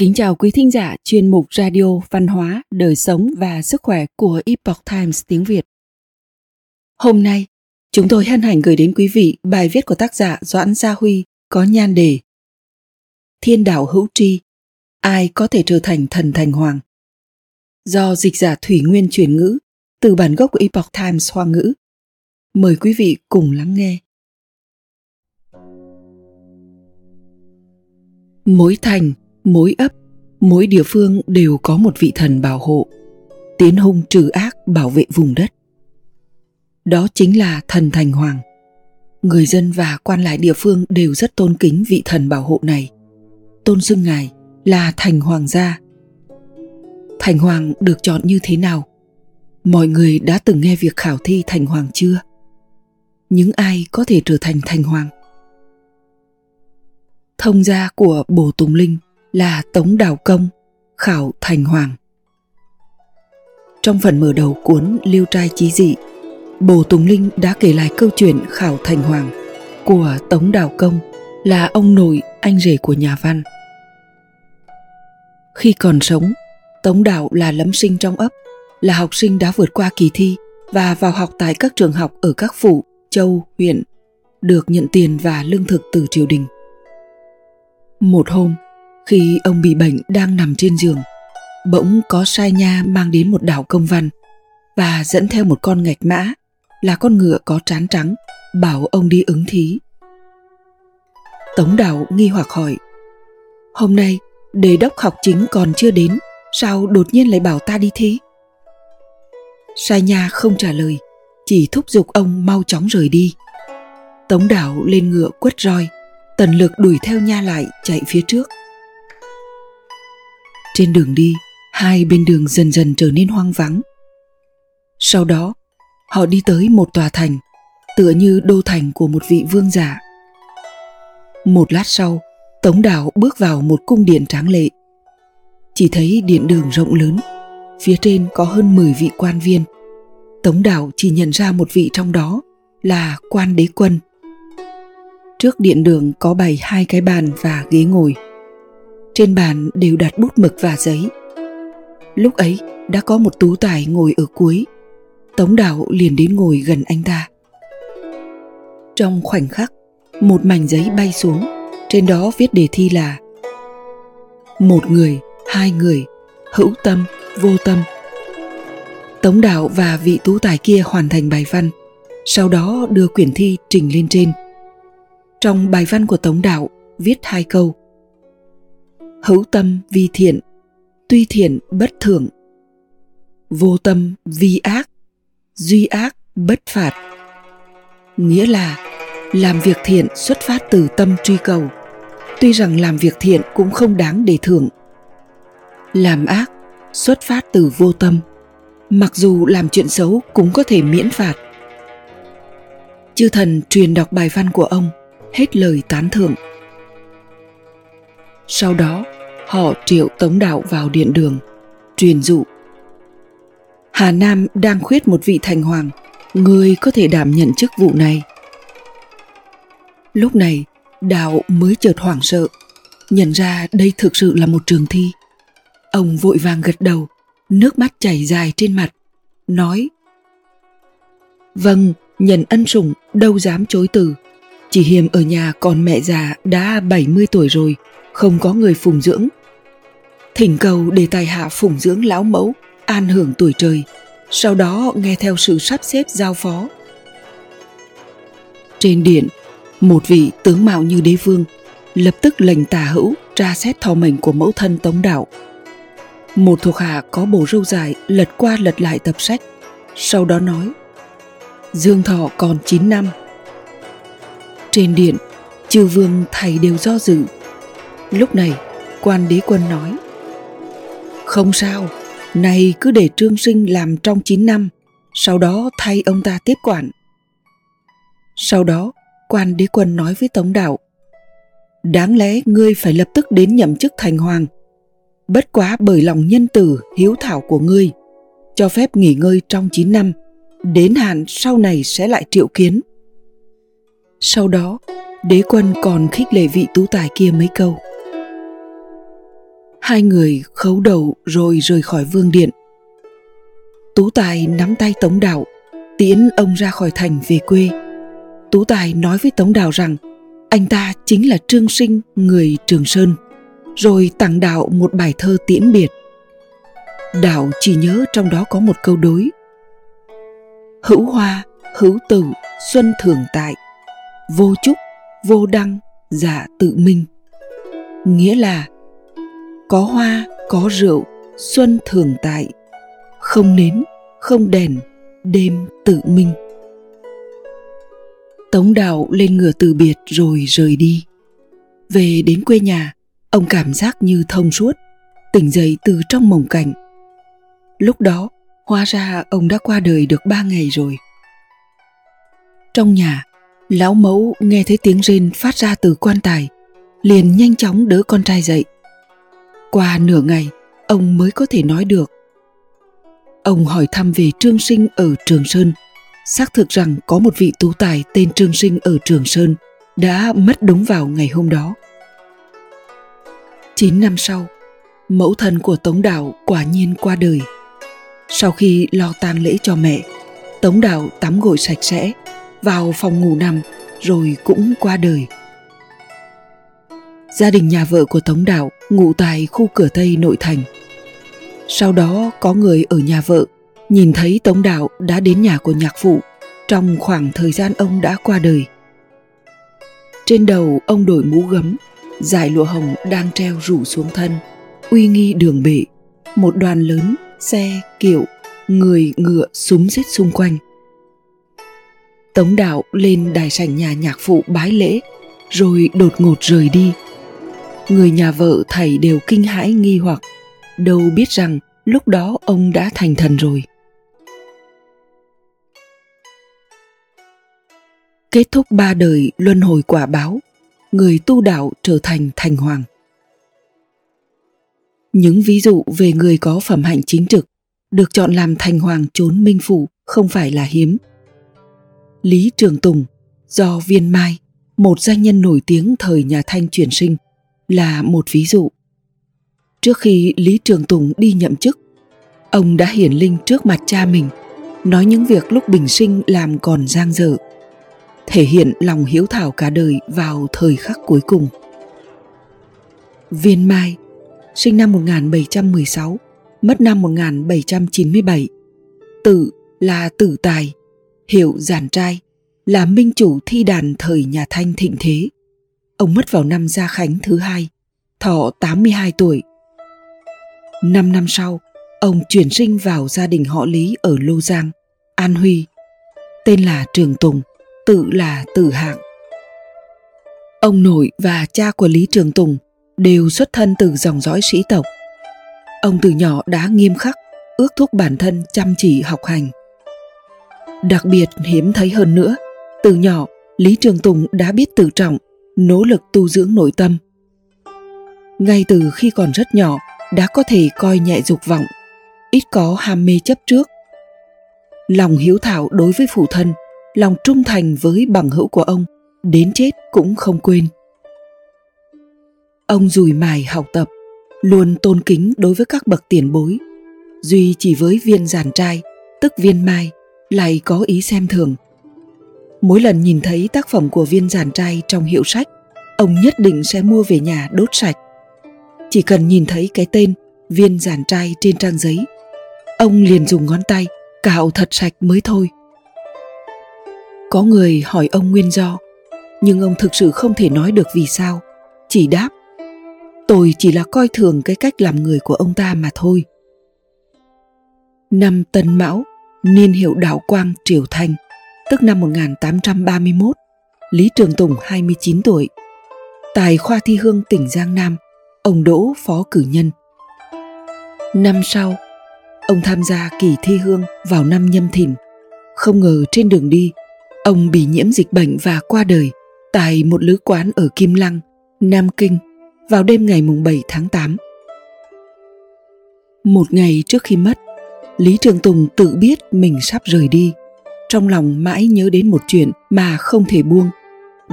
Kính chào quý thính giả chuyên mục Radio Văn hóa, Đời sống và Sức khỏe của Epoch Times tiếng Việt. Hôm nay, chúng tôi hân hạnh gửi đến quý vị bài viết của tác giả Doãn Gia Huy có nhan đề Thiên đạo hữu tri, ai có thể trở thành thần thành hoàng? Do dịch giả Thủy Nguyên chuyển ngữ từ bản gốc của Epoch Times Hoa ngữ. Mời quý vị cùng lắng nghe. Mối thành mỗi ấp, mỗi địa phương đều có một vị thần bảo hộ, tiến hung trừ ác bảo vệ vùng đất. Đó chính là thần Thành Hoàng. Người dân và quan lại địa phương đều rất tôn kính vị thần bảo hộ này. Tôn xưng ngài là Thành Hoàng gia. Thành Hoàng được chọn như thế nào? Mọi người đã từng nghe việc khảo thi Thành Hoàng chưa? Những ai có thể trở thành Thành Hoàng? Thông gia của Bồ Tùng Linh là Tống Đào Công, Khảo Thành Hoàng. Trong phần mở đầu cuốn Liêu trai chí dị, Bồ Tùng Linh đã kể lại câu chuyện Khảo Thành Hoàng của Tống Đào Công là ông nội anh rể của nhà văn. Khi còn sống, Tống Đào là lấm sinh trong ấp, là học sinh đã vượt qua kỳ thi và vào học tại các trường học ở các phủ, châu, huyện, được nhận tiền và lương thực từ triều đình. Một hôm, khi ông bị bệnh đang nằm trên giường, bỗng có sai nha mang đến một đảo công văn và dẫn theo một con ngạch mã là con ngựa có trán trắng bảo ông đi ứng thí. Tống đảo nghi hoặc hỏi Hôm nay đề đốc học chính còn chưa đến Sao đột nhiên lại bảo ta đi thí Sai nha không trả lời Chỉ thúc giục ông mau chóng rời đi. Tống đảo lên ngựa quất roi Tần lực đuổi theo nha lại chạy phía trước trên đường đi, hai bên đường dần dần trở nên hoang vắng. Sau đó, họ đi tới một tòa thành, tựa như đô thành của một vị vương giả. Một lát sau, Tống Đảo bước vào một cung điện tráng lệ. Chỉ thấy điện đường rộng lớn, phía trên có hơn 10 vị quan viên. Tống Đảo chỉ nhận ra một vị trong đó là quan đế quân. Trước điện đường có bày hai cái bàn và ghế ngồi trên bàn đều đặt bút mực và giấy. Lúc ấy, đã có một tú tài ngồi ở cuối. Tống đạo liền đến ngồi gần anh ta. Trong khoảnh khắc, một mảnh giấy bay xuống, trên đó viết đề thi là một người, hai người, hữu tâm, vô tâm. Tống đạo và vị tú tài kia hoàn thành bài văn, sau đó đưa quyển thi trình lên trên. Trong bài văn của tống đạo viết hai câu hữu tâm vi thiện, tuy thiện bất thường; vô tâm vi ác, duy ác bất phạt. Nghĩa là làm việc thiện xuất phát từ tâm truy cầu. Tuy rằng làm việc thiện cũng không đáng để thưởng. Làm ác xuất phát từ vô tâm, mặc dù làm chuyện xấu cũng có thể miễn phạt. Chư thần truyền đọc bài văn của ông, hết lời tán thưởng sau đó, họ triệu Tống Đạo vào điện đường, truyền dụ. Hà Nam đang khuyết một vị thành hoàng, người có thể đảm nhận chức vụ này. Lúc này, Đạo mới chợt hoảng sợ, nhận ra đây thực sự là một trường thi. Ông vội vàng gật đầu, nước mắt chảy dài trên mặt, nói Vâng, nhận ân sủng, đâu dám chối từ. Chỉ hiềm ở nhà còn mẹ già đã 70 tuổi rồi, không có người phụng dưỡng. Thỉnh cầu để tài hạ phụng dưỡng lão mẫu, an hưởng tuổi trời, sau đó nghe theo sự sắp xếp giao phó. Trên điện, một vị tướng mạo như đế vương lập tức lệnh tả hữu tra xét thò mệnh của mẫu thân tống đạo. Một thuộc hạ có bổ râu dài lật qua lật lại tập sách, sau đó nói Dương thọ còn 9 năm. Trên điện, chư vương thầy đều do dự Lúc này, quan đế quân nói Không sao, này cứ để Trương Sinh làm trong 9 năm, sau đó thay ông ta tiếp quản. Sau đó, quan đế quân nói với Tống Đạo Đáng lẽ ngươi phải lập tức đến nhậm chức thành hoàng. Bất quá bởi lòng nhân từ hiếu thảo của ngươi, cho phép nghỉ ngơi trong 9 năm, đến hạn sau này sẽ lại triệu kiến. Sau đó, đế quân còn khích lệ vị tú tài kia mấy câu. Hai người khấu đầu rồi rời khỏi vương điện. Tú Tài nắm tay Tống Đạo, tiễn ông ra khỏi thành về quê. Tú Tài nói với Tống Đạo rằng anh ta chính là Trương Sinh người Trường Sơn, rồi tặng Đạo một bài thơ tiễn biệt. Đạo chỉ nhớ trong đó có một câu đối. Hữu hoa, hữu tử, xuân thường tại, vô trúc, vô đăng, giả tự minh. Nghĩa là có hoa, có rượu, xuân thường tại, không nến, không đèn, đêm tự minh. Tống đạo lên ngựa từ biệt rồi rời đi. Về đến quê nhà, ông cảm giác như thông suốt, tỉnh dậy từ trong mộng cảnh. Lúc đó, hóa ra ông đã qua đời được ba ngày rồi. Trong nhà, lão mẫu nghe thấy tiếng rên phát ra từ quan tài, liền nhanh chóng đỡ con trai dậy. Qua nửa ngày, ông mới có thể nói được. Ông hỏi thăm về Trương Sinh ở Trường Sơn, xác thực rằng có một vị tú tài tên Trương Sinh ở Trường Sơn đã mất đúng vào ngày hôm đó. Chín năm sau, mẫu thân của Tống Đảo quả nhiên qua đời. Sau khi lo tang lễ cho mẹ, Tống Đảo tắm gội sạch sẽ, vào phòng ngủ nằm rồi cũng qua đời. Gia đình nhà vợ của Tống đạo ngụ tại khu cửa Tây nội thành. Sau đó có người ở nhà vợ nhìn thấy Tống đạo đã đến nhà của nhạc phụ trong khoảng thời gian ông đã qua đời. Trên đầu ông đổi mũ gấm, dải lụa hồng đang treo rủ xuống thân, uy nghi đường bệ, một đoàn lớn, xe, kiệu, người, ngựa, súng giết xung quanh. Tống đạo lên đài sảnh nhà nhạc phụ bái lễ, rồi đột ngột rời đi. Người nhà vợ thầy đều kinh hãi nghi hoặc, đâu biết rằng lúc đó ông đã thành thần rồi. Kết thúc ba đời luân hồi quả báo, người tu đạo trở thành thành hoàng. Những ví dụ về người có phẩm hạnh chính trực được chọn làm thành hoàng trốn minh phủ không phải là hiếm. Lý Trường Tùng do Viên Mai, một doanh nhân nổi tiếng thời nhà Thanh chuyển sinh, là một ví dụ. Trước khi Lý Trường Tùng đi nhậm chức, ông đã hiển linh trước mặt cha mình, nói những việc lúc bình sinh làm còn giang dở, thể hiện lòng hiếu thảo cả đời vào thời khắc cuối cùng. Viên Mai, sinh năm 1716, mất năm 1797. tự là tử tài, hiệu giản trai, là minh chủ thi đàn thời nhà Thanh thịnh thế. Ông mất vào năm Gia Khánh thứ hai, thọ 82 tuổi. Năm năm sau, ông chuyển sinh vào gia đình họ Lý ở Lô Giang, An Huy. Tên là Trường Tùng, tự là Tử Hạng. Ông nội và cha của Lý Trường Tùng đều xuất thân từ dòng dõi sĩ tộc. Ông từ nhỏ đã nghiêm khắc, ước thúc bản thân chăm chỉ học hành. Đặc biệt hiếm thấy hơn nữa, từ nhỏ Lý Trường Tùng đã biết tự trọng, nỗ lực tu dưỡng nội tâm. Ngay từ khi còn rất nhỏ, đã có thể coi nhẹ dục vọng, ít có ham mê chấp trước. Lòng hiếu thảo đối với phụ thân, lòng trung thành với bằng hữu của ông, đến chết cũng không quên. Ông dùi mài học tập, luôn tôn kính đối với các bậc tiền bối. Duy chỉ với viên giản trai, tức viên mai, lại có ý xem thường. Mỗi lần nhìn thấy tác phẩm của viên giàn trai trong hiệu sách, ông nhất định sẽ mua về nhà đốt sạch. Chỉ cần nhìn thấy cái tên viên giàn trai trên trang giấy, ông liền dùng ngón tay cạo thật sạch mới thôi. Có người hỏi ông nguyên do, nhưng ông thực sự không thể nói được vì sao, chỉ đáp tôi chỉ là coi thường cái cách làm người của ông ta mà thôi. Năm Tân Mão, niên hiệu đạo quang Triều Thanh, tức năm 1831, Lý Trường Tùng 29 tuổi. Tại khoa thi hương tỉnh Giang Nam, ông đỗ phó cử nhân. Năm sau, ông tham gia kỳ thi hương vào năm nhâm thìn. Không ngờ trên đường đi, ông bị nhiễm dịch bệnh và qua đời tại một lữ quán ở Kim Lăng, Nam Kinh vào đêm ngày mùng 7 tháng 8. Một ngày trước khi mất, Lý Trường Tùng tự biết mình sắp rời đi. Trong lòng mãi nhớ đến một chuyện mà không thể buông.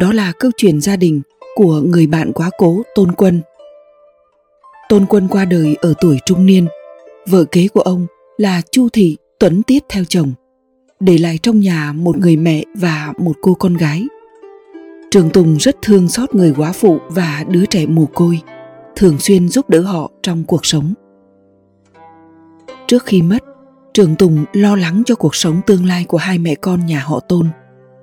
Đó là câu chuyện gia đình của người bạn quá cố Tôn Quân. Tôn Quân qua đời ở tuổi trung niên. Vợ kế của ông là Chu Thị Tuấn Tiết theo chồng, để lại trong nhà một người mẹ và một cô con gái. Trường Tùng rất thương xót người quá phụ và đứa trẻ mồ côi, thường xuyên giúp đỡ họ trong cuộc sống. Trước khi mất, Trường Tùng lo lắng cho cuộc sống tương lai của hai mẹ con nhà họ Tôn,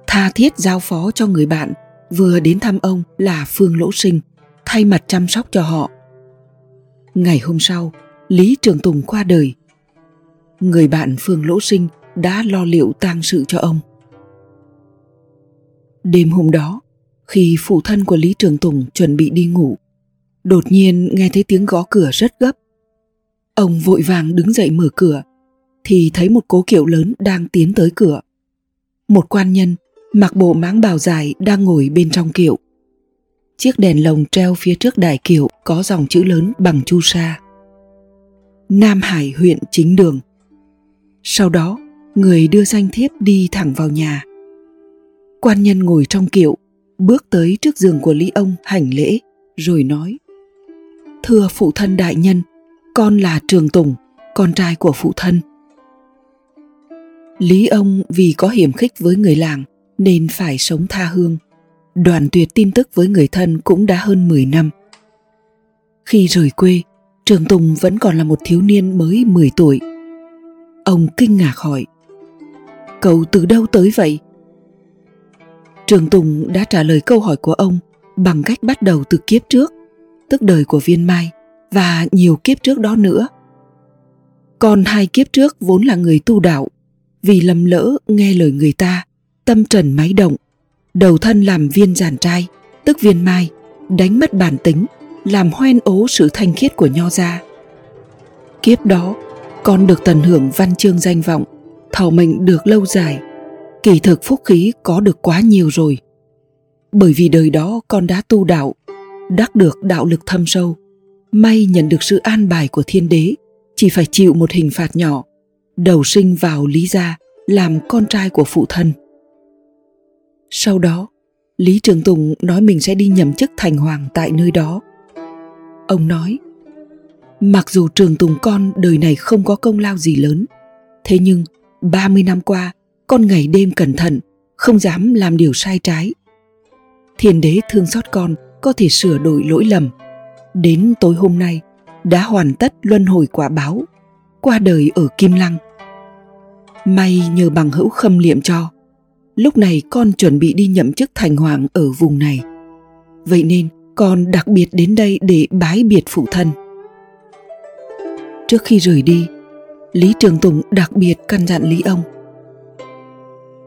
tha thiết giao phó cho người bạn vừa đến thăm ông là Phương Lỗ Sinh, thay mặt chăm sóc cho họ. Ngày hôm sau, Lý Trường Tùng qua đời. Người bạn Phương Lỗ Sinh đã lo liệu tang sự cho ông. Đêm hôm đó, khi phụ thân của Lý Trường Tùng chuẩn bị đi ngủ, đột nhiên nghe thấy tiếng gõ cửa rất gấp. Ông vội vàng đứng dậy mở cửa, thì thấy một cố kiệu lớn đang tiến tới cửa. Một quan nhân mặc bộ máng bào dài đang ngồi bên trong kiệu. Chiếc đèn lồng treo phía trước đài kiệu có dòng chữ lớn bằng chu sa. Nam Hải huyện chính đường. Sau đó, người đưa danh thiếp đi thẳng vào nhà. Quan nhân ngồi trong kiệu, bước tới trước giường của Lý ông hành lễ, rồi nói: "Thưa phụ thân đại nhân, con là Trường Tùng, con trai của phụ thân." Lý ông vì có hiểm khích với người làng nên phải sống tha hương. Đoàn tuyệt tin tức với người thân cũng đã hơn 10 năm. Khi rời quê, Trường Tùng vẫn còn là một thiếu niên mới 10 tuổi. Ông kinh ngạc hỏi, Cậu từ đâu tới vậy? Trường Tùng đã trả lời câu hỏi của ông bằng cách bắt đầu từ kiếp trước, tức đời của viên mai và nhiều kiếp trước đó nữa. Còn hai kiếp trước vốn là người tu đạo, vì lầm lỡ nghe lời người ta, tâm trần máy động, đầu thân làm viên giàn trai, tức viên mai, đánh mất bản tính, làm hoen ố sự thanh khiết của nho gia. Kiếp đó, con được tận hưởng văn chương danh vọng thọ mệnh được lâu dài. Kỳ thực phúc khí có được quá nhiều rồi. Bởi vì đời đó con đã tu đạo, đắc được đạo lực thâm sâu. May nhận được sự an bài của thiên đế, chỉ phải chịu một hình phạt nhỏ đầu sinh vào lý gia làm con trai của phụ thân sau đó, Lý Trường Tùng nói mình sẽ đi nhậm chức thành hoàng tại nơi đó. Ông nói, mặc dù Trường Tùng con đời này không có công lao gì lớn, thế nhưng 30 năm qua con ngày đêm cẩn thận, không dám làm điều sai trái. Thiên đế thương xót con có thể sửa đổi lỗi lầm. Đến tối hôm nay đã hoàn tất luân hồi quả báo, qua đời ở Kim Lăng. May nhờ bằng hữu khâm liệm cho, lúc này con chuẩn bị đi nhậm chức thành hoàng ở vùng này. Vậy nên con đặc biệt đến đây để bái biệt phụ thân. Trước khi rời đi lý trường tùng đặc biệt căn dặn lý ông.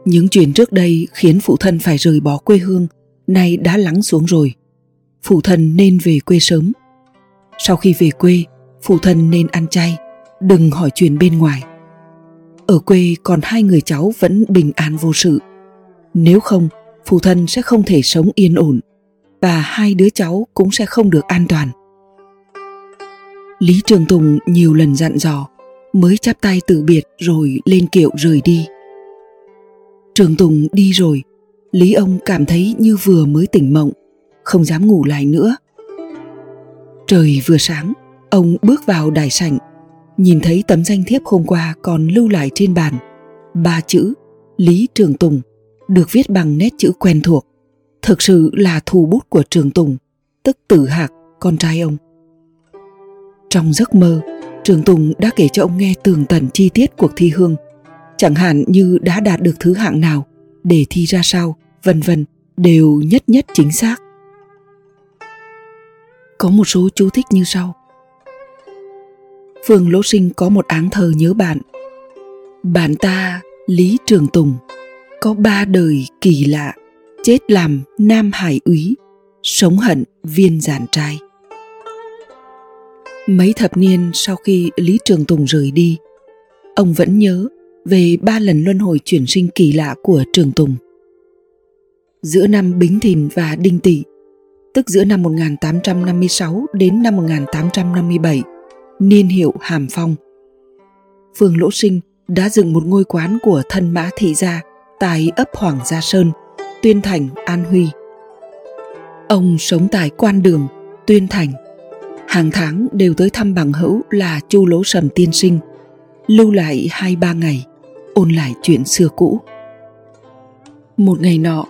Những chuyện trước đây khiến phụ thân phải rời bỏ quê hương nay đã lắng xuống rồi. Phụ thân nên về quê sớm. Sau khi về quê phụ thân nên ăn chay đừng hỏi chuyện bên ngoài ở quê còn hai người cháu vẫn bình an vô sự nếu không, phụ thân sẽ không thể sống yên ổn và hai đứa cháu cũng sẽ không được an toàn. Lý Trường Tùng nhiều lần dặn dò, mới chắp tay từ biệt rồi lên kiệu rời đi. Trường Tùng đi rồi, Lý ông cảm thấy như vừa mới tỉnh mộng, không dám ngủ lại nữa. Trời vừa sáng, ông bước vào đài sảnh, nhìn thấy tấm danh thiếp hôm qua còn lưu lại trên bàn, ba chữ Lý Trường Tùng được viết bằng nét chữ quen thuộc. Thực sự là thù bút của trường tùng tức tử hạc con trai ông. Trong giấc mơ trường tùng đã kể cho ông nghe tường tận chi tiết cuộc thi hương. Chẳng hạn như đã đạt được thứ hạng nào để thi ra sao vân vân đều nhất nhất chính xác. Có một số chú thích như sau phương lỗ sinh có một áng thơ nhớ bạn. Bạn ta lý trường tùng có ba đời kỳ lạ chết làm nam hải úy sống hận viên giản trai. Mấy thập niên sau khi lý trường tùng rời đi ông vẫn nhớ về ba lần luân hồi chuyển sinh kỳ lạ của trường tùng. Giữa năm bính thìn và đinh tỵ tức giữa năm 1856 đến năm 1857, niên hiệu Hàm Phong. Phương Lỗ Sinh đã dựng một ngôi quán của thân mã thị gia tại ấp Hoàng Gia Sơn, Tuyên Thành, An Huy. Ông sống tại quan đường, Tuyên Thành. Hàng tháng đều tới thăm bằng hữu là Chu Lỗ Sầm tiên sinh, lưu lại hai ba ngày, ôn lại chuyện xưa cũ. Một ngày nọ,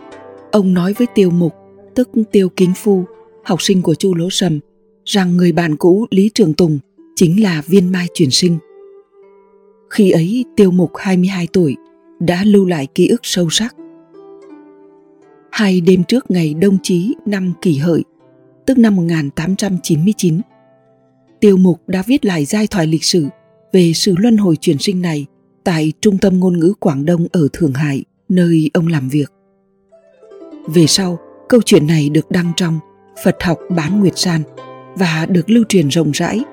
ông nói với Tiêu Mục, tức Tiêu Kính Phu, học sinh của Chu Lỗ Sầm, rằng người bạn cũ Lý Trường Tùng chính là viên mai chuyển sinh. Khi ấy Tiêu Mục 22 tuổi đã lưu lại ký ức sâu sắc. Hai đêm trước ngày đông chí năm kỷ hợi, tức năm 1899, Tiêu Mục đã viết lại giai thoại lịch sử về sự luân hồi chuyển sinh này tại Trung tâm Ngôn ngữ Quảng Đông ở Thượng Hải, nơi ông làm việc. Về sau, câu chuyện này được đăng trong Phật học bán Nguyệt San và được lưu truyền rộng rãi,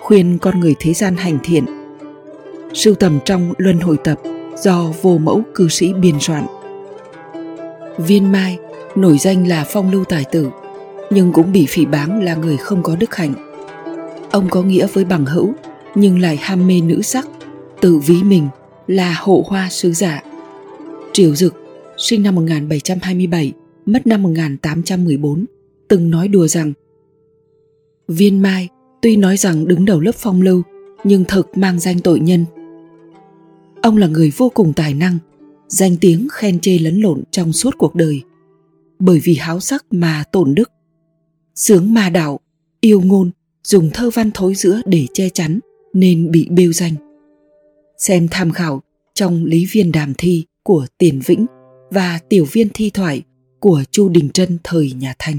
khuyên con người thế gian hành thiện. Sưu tầm trong Luân hồi tập do vô mẫu cư sĩ biên soạn. Viên Mai nổi danh là phong lưu tài tử, nhưng cũng bị phỉ báng là người không có đức hạnh. Ông có nghĩa với bằng hữu, nhưng lại ham mê nữ sắc, tự ví mình là hộ hoa sứ giả. Triều Dực, sinh năm 1727, mất năm 1814, từng nói đùa rằng Viên Mai tuy nói rằng đứng đầu lớp phong lưu, nhưng thực mang danh tội nhân. Ông là người vô cùng tài năng, danh tiếng khen chê lẫn lộn trong suốt cuộc đời. Bởi vì háo sắc mà tổn đức. Sướng mà đạo, yêu ngôn, dùng thơ văn thối giữa để che chắn nên bị bêu danh. Xem tham khảo trong Lý Viên Đàm Thi của Tiền Vĩnh và Tiểu Viên Thi Thoại của Chu Đình Trân thời nhà Thanh.